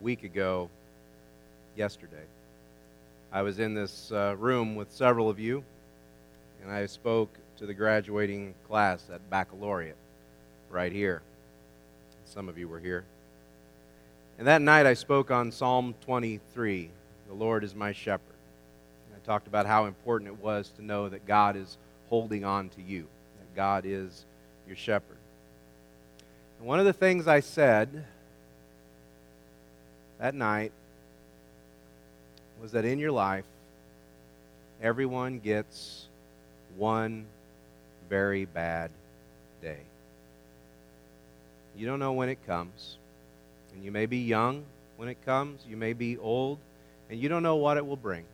week ago, yesterday, I was in this uh, room with several of you, and I spoke to the graduating class at baccalaureate right here. Some of you were here. And that night I spoke on Psalm 23 The Lord is my shepherd. And I talked about how important it was to know that God is holding on to you, that God is your shepherd. And one of the things I said that night was that in your life, everyone gets one very bad day. You don't know when it comes. And you may be young when it comes, you may be old, and you don't know what it will bring.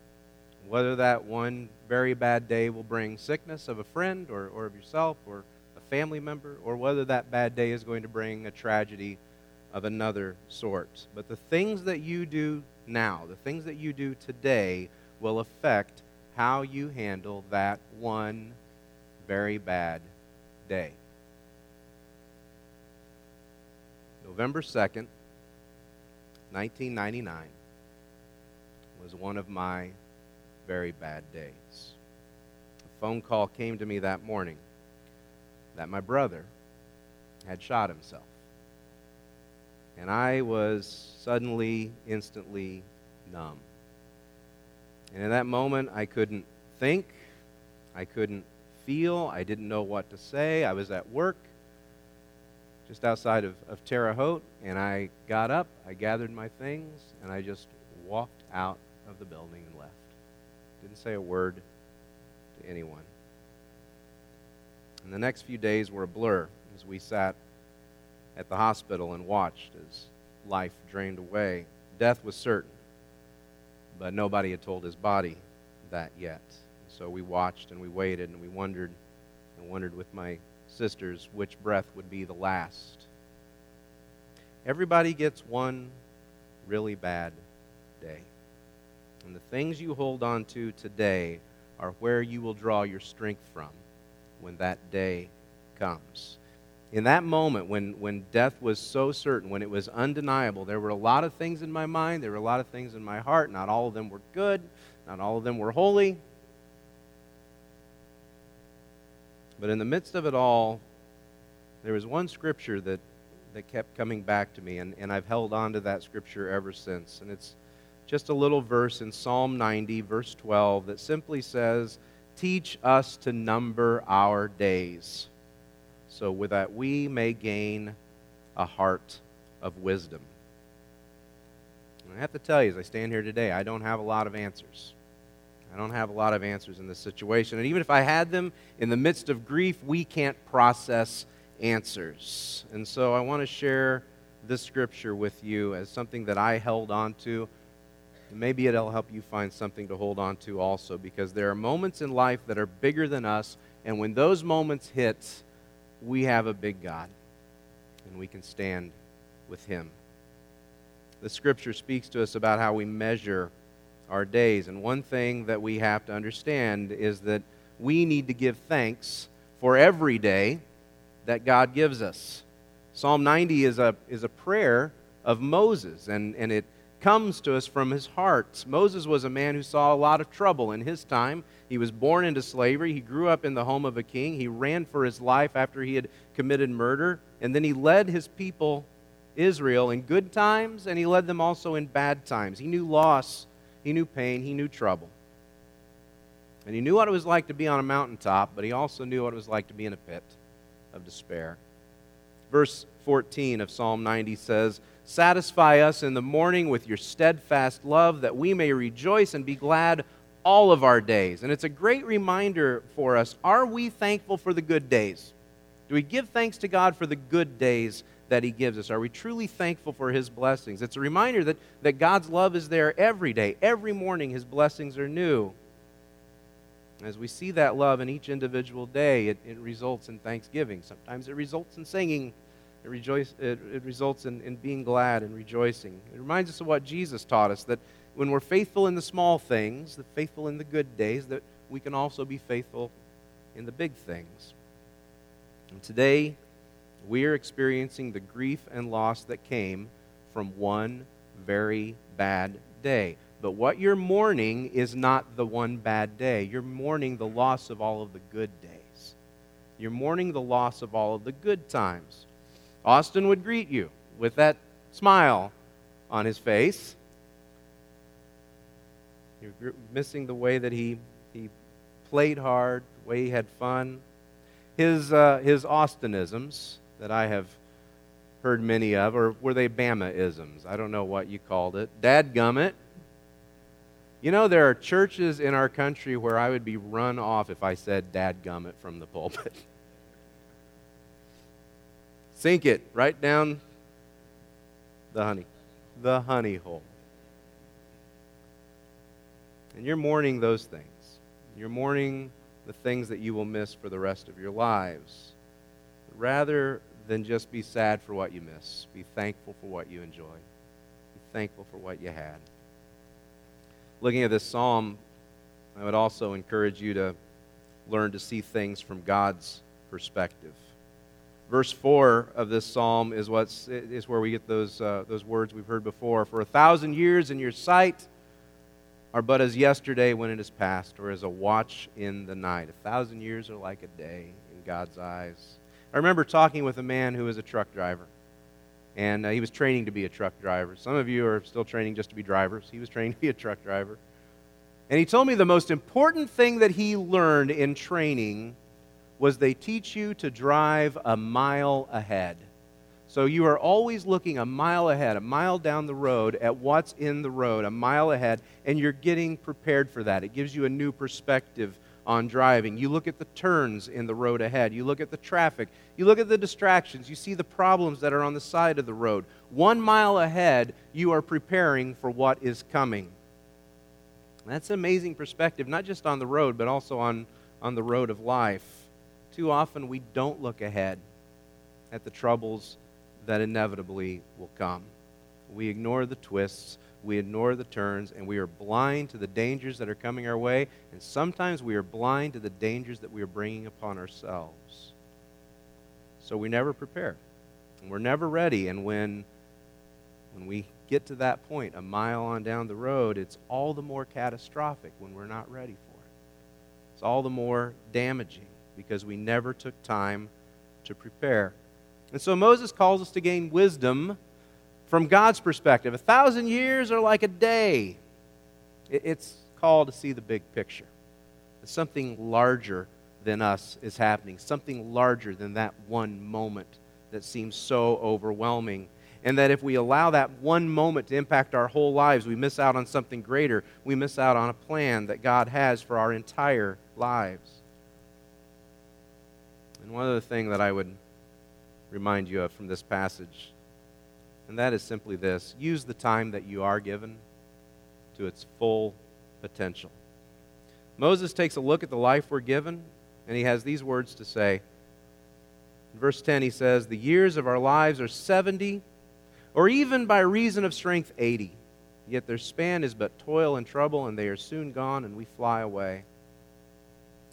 Whether that one very bad day will bring sickness of a friend or, or of yourself or a family member, or whether that bad day is going to bring a tragedy of another sort. But the things that you do now, the things that you do today, will affect how you handle that one very bad day. November 2nd, 1999 was one of my very bad days. A phone call came to me that morning that my brother had shot himself. And I was suddenly, instantly numb. And in that moment, I couldn't think, I couldn't feel, I didn't know what to say. I was at work just outside of, of Terre Haute, and I got up, I gathered my things, and I just walked out of the building and left. Didn't say a word to anyone. And the next few days were a blur as we sat at the hospital and watched as life drained away. Death was certain, but nobody had told his body that yet. So we watched and we waited and we wondered and wondered with my sisters which breath would be the last. Everybody gets one really bad day. And the things you hold on to today are where you will draw your strength from when that day comes. In that moment, when, when death was so certain, when it was undeniable, there were a lot of things in my mind, there were a lot of things in my heart. Not all of them were good, not all of them were holy. But in the midst of it all, there was one scripture that, that kept coming back to me, and, and I've held on to that scripture ever since. And it's just a little verse in Psalm 90, verse 12, that simply says, Teach us to number our days, so with that we may gain a heart of wisdom. And I have to tell you, as I stand here today, I don't have a lot of answers. I don't have a lot of answers in this situation. And even if I had them, in the midst of grief, we can't process answers. And so I want to share this scripture with you as something that I held on to. Maybe it'll help you find something to hold on to also, because there are moments in life that are bigger than us. And when those moments hit, we have a big God, and we can stand with Him. The scripture speaks to us about how we measure our days. And one thing that we have to understand is that we need to give thanks for every day that God gives us. Psalm 90 is a, is a prayer of Moses, and, and it comes to us from his heart. Moses was a man who saw a lot of trouble in his time. He was born into slavery. He grew up in the home of a king. He ran for his life after he had committed murder. And then he led his people, Israel, in good times, and he led them also in bad times. He knew loss he knew pain, he knew trouble. And he knew what it was like to be on a mountaintop, but he also knew what it was like to be in a pit of despair. Verse 14 of Psalm 90 says, Satisfy us in the morning with your steadfast love, that we may rejoice and be glad all of our days. And it's a great reminder for us. Are we thankful for the good days? Do we give thanks to God for the good days that He gives us? Are we truly thankful for His blessings? It's a reminder that, that God's love is there every day. Every morning, His blessings are new. As we see that love in each individual day, it, it results in thanksgiving. Sometimes it results in singing. It, rejoice, it, it results in, in being glad and rejoicing. It reminds us of what Jesus taught us that when we're faithful in the small things, the faithful in the good days, that we can also be faithful in the big things. And today, we are experiencing the grief and loss that came from one very bad day. But what you're mourning is not the one bad day. You're mourning the loss of all of the good days. You're mourning the loss of all of the good times. Austin would greet you with that smile on his face. You're missing the way that he, he played hard, the way he had fun. His, uh, his Austinisms that I have heard many of, or were they Bama-isms? I don't know what you called it. Dadgummit. You know, there are churches in our country where I would be run off if I said dadgummit from the pulpit. Sink it right down the honey, the honey hole. And you're mourning those things. You're mourning the things that you will miss for the rest of your lives. Rather than just be sad for what you miss, be thankful for what you enjoy. Be thankful for what you had. Looking at this psalm, I would also encourage you to learn to see things from God's perspective. Verse 4 of this psalm is, what's, is where we get those, uh, those words we've heard before. For a thousand years in your sight, are but as yesterday when it is past, or as a watch in the night. A thousand years are like a day in God's eyes. I remember talking with a man who was a truck driver, and uh, he was training to be a truck driver. Some of you are still training just to be drivers. He was training to be a truck driver. And he told me the most important thing that he learned in training was they teach you to drive a mile ahead. So you are always looking a mile ahead, a mile down the road at what's in the road, a mile ahead, and you're getting prepared for that. It gives you a new perspective on driving. You look at the turns in the road ahead, you look at the traffic, you look at the distractions, you see the problems that are on the side of the road. One mile ahead, you are preparing for what is coming. That's an amazing perspective, not just on the road, but also on, on the road of life. Too often we don't look ahead at the troubles that inevitably will come. We ignore the twists, we ignore the turns, and we are blind to the dangers that are coming our way, and sometimes we are blind to the dangers that we are bringing upon ourselves. So we never prepare. And we're never ready, and when, when we get to that point, a mile on down the road, it's all the more catastrophic when we're not ready for it. It's all the more damaging because we never took time to prepare. And so Moses calls us to gain wisdom from God's perspective. A thousand years are like a day. It's called to see the big picture. Something larger than us is happening, something larger than that one moment that seems so overwhelming. And that if we allow that one moment to impact our whole lives, we miss out on something greater. We miss out on a plan that God has for our entire lives. And one other thing that I would remind you of from this passage, and that is simply this use the time that you are given to its full potential. Moses takes a look at the life we're given, and he has these words to say. In verse 10, he says, The years of our lives are 70, or even by reason of strength, 80. Yet their span is but toil and trouble, and they are soon gone, and we fly away.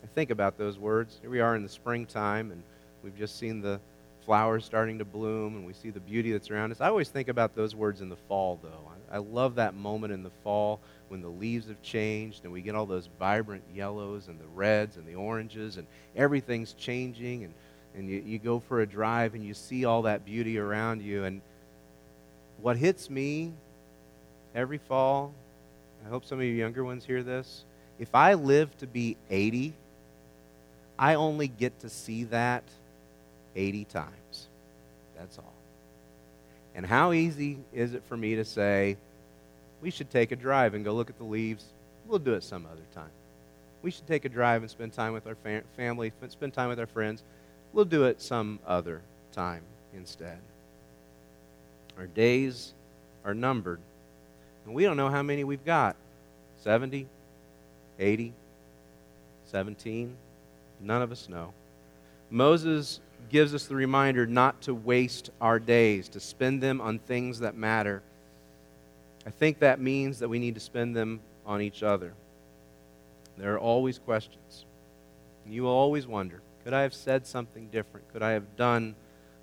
I think about those words. Here we are in the springtime, and we've just seen the flowers starting to bloom and we see the beauty that's around us. I always think about those words in the fall, though. I, I love that moment in the fall when the leaves have changed and we get all those vibrant yellows and the reds and the oranges and everything's changing and, and you, you go for a drive and you see all that beauty around you. And what hits me every fall, I hope some of you younger ones hear this. If I live to be 80, I only get to see that 80 times. That's all. And how easy is it for me to say, we should take a drive and go look at the leaves? We'll do it some other time. We should take a drive and spend time with our fam- family, spend time with our friends. We'll do it some other time instead. Our days are numbered, and we don't know how many we've got 70, 80, 17. None of us know. Moses gives us the reminder not to waste our days, to spend them on things that matter. I think that means that we need to spend them on each other. There are always questions. You always wonder could I have said something different? Could I have done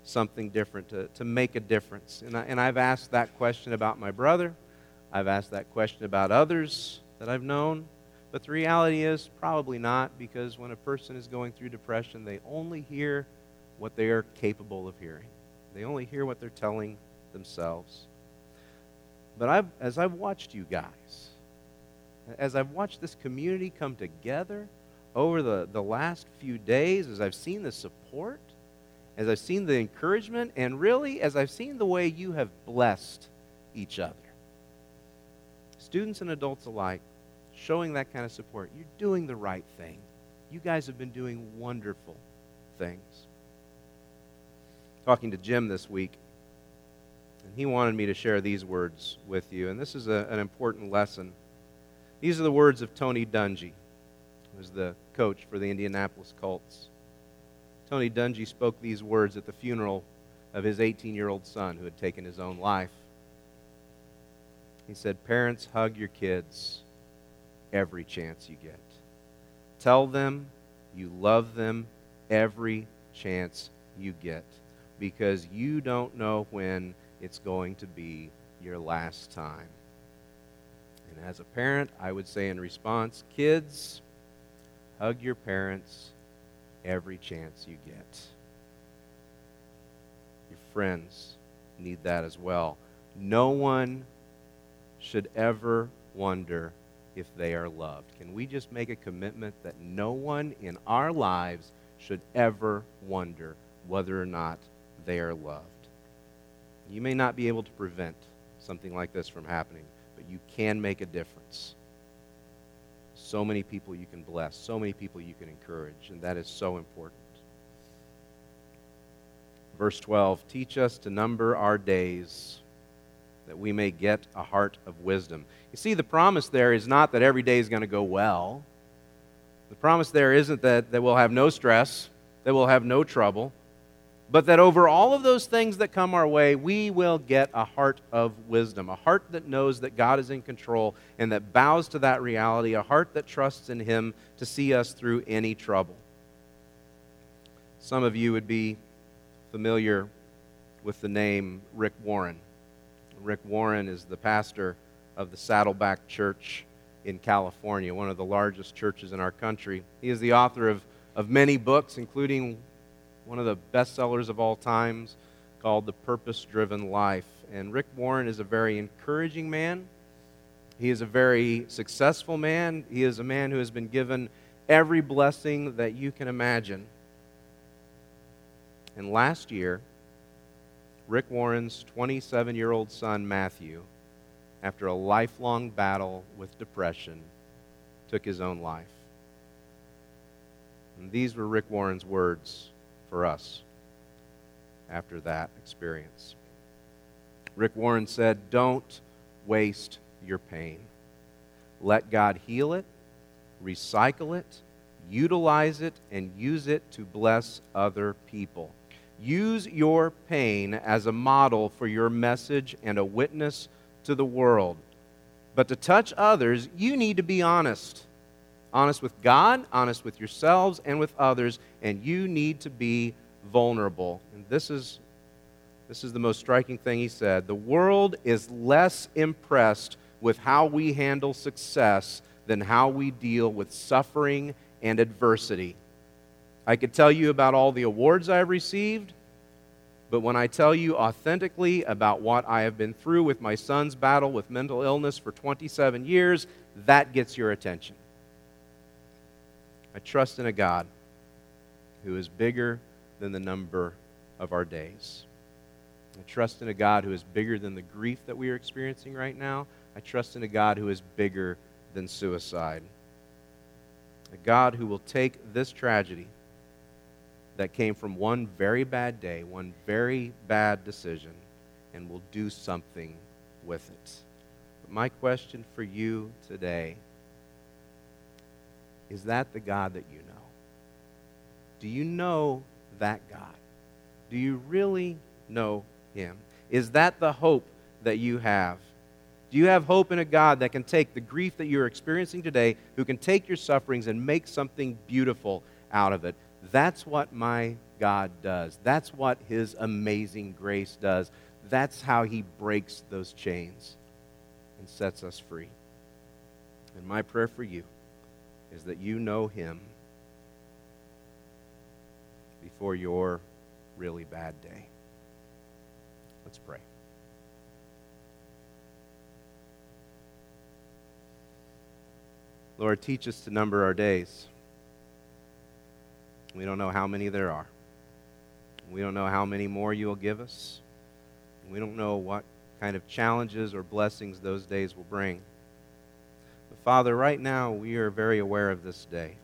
something different, to, to make a difference. And, I, and I've asked that question about my brother. I've asked that question about others that I've known. But the reality is, probably not, because when a person is going through depression, they only hear what they are capable of hearing. They only hear what they're telling themselves. But I've, as I've watched you guys, as I've watched this community come together over the, the last few days, as I've seen the support, as I've seen the encouragement, and really as I've seen the way you have blessed each other, students and adults alike, showing that kind of support, you're doing the right thing. You guys have been doing wonderful things. Talking to Jim this week, and he wanted me to share these words with you, and this is a, an important lesson. These are the words of Tony Dungy, who was the coach for the Indianapolis Colts. Tony Dungy spoke these words at the funeral of his 18 year old son who had taken his own life. He said, Parents, hug your kids every chance you get. Tell them you love them every chance you get because you don't know when it's going to be your last time. And as a parent, I would say in response, kids, hug your parents every chance you get. Your friends need that as well. No one should ever wonder if they are loved. Can we just make a commitment that no one in our lives should ever wonder whether or not they are loved? You may not be able to prevent something like this from happening, but you can make a difference. So many people you can bless, so many people you can encourage, and that is so important. Verse 12 Teach us to number our days that we may get a heart of wisdom. You see, the promise there is not that every day is going to go well. The promise there isn't that, that we'll have no stress, that we'll have no trouble, but that over all of those things that come our way, we will get a heart of wisdom, a heart that knows that God is in control and that bows to that reality, a heart that trusts in Him to see us through any trouble. Some of you would be familiar with the name Rick Warren. Rick Warren is the pastor of the Saddleback Church in California, one of the largest churches in our country. He is the author of, of many books, including one of the bestsellers of all times called The Purpose Driven Life. And Rick Warren is a very encouraging man. He is a very successful man. He is a man who has been given every blessing that you can imagine. And last year, Rick Warren's 27 year old son, Matthew, after a lifelong battle with depression, took his own life. And these were Rick Warren's words for us after that experience. Rick Warren said, Don't waste your pain. Let God heal it, recycle it, utilize it, and use it to bless other people. Use your pain as a model for your message and a witness to the world. But to touch others, you need to be honest honest with God, honest with yourselves, and with others, and you need to be vulnerable. And this is, this is the most striking thing he said. The world is less impressed with how we handle success than how we deal with suffering and adversity. I could tell you about all the awards I've received, but when I tell you authentically about what I have been through with my son's battle with mental illness for 27 years, that gets your attention. I trust in a God who is bigger than the number of our days. I trust in a God who is bigger than the grief that we are experiencing right now. I trust in a God who is bigger than suicide. A God who will take this tragedy that came from one very bad day, one very bad decision, and will do something with it. But my question for you today is that the God that you know? Do you know that God? Do you really know Him? Is that the hope that you have? Do you have hope in a God that can take the grief that you're experiencing today, who can take your sufferings and make something beautiful out of it? That's what my God does. That's what His amazing grace does. That's how He breaks those chains and sets us free. And my prayer for you is that you know Him before your really bad day. Let's pray. Lord, teach us to number our days. We don't know how many there are. We don't know how many more you will give us. We don't know what kind of challenges or blessings those days will bring. Father, right now we are very aware of this day.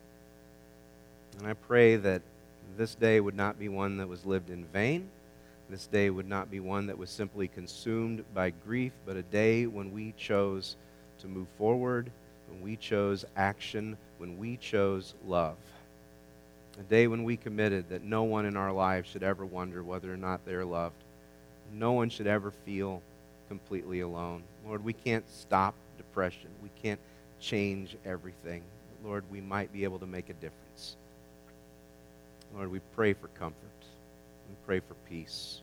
And I pray that this day would not be one that was lived in vain. This day would not be one that was simply consumed by grief, but a day when we chose to move forward, when we chose action, when we chose love. A day when we committed that no one in our lives should ever wonder whether or not they're loved. No one should ever feel completely alone. Lord, we can't stop depression. We can't change everything. Lord, we might be able to make a difference. Lord, we pray for comfort. We pray for peace.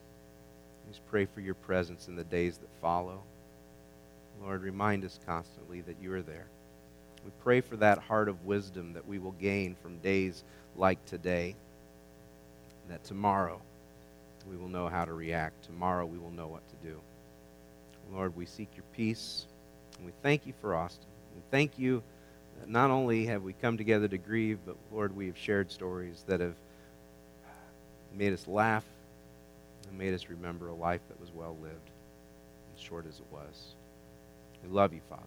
We just pray for your presence in the days that follow. Lord, remind us constantly that you are there. We pray for that heart of wisdom that we will gain from days like today, that tomorrow we will know how to react. Tomorrow we will know what to do. Lord, we seek your peace, and we thank you for Austin. We thank you not only have we come together to grieve, but Lord, we have shared stories that have made us laugh and made us remember a life that was well lived, as short as it was. We love you, Father,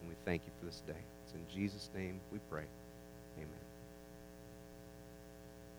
and we thank you for this day. It's in Jesus' name we pray.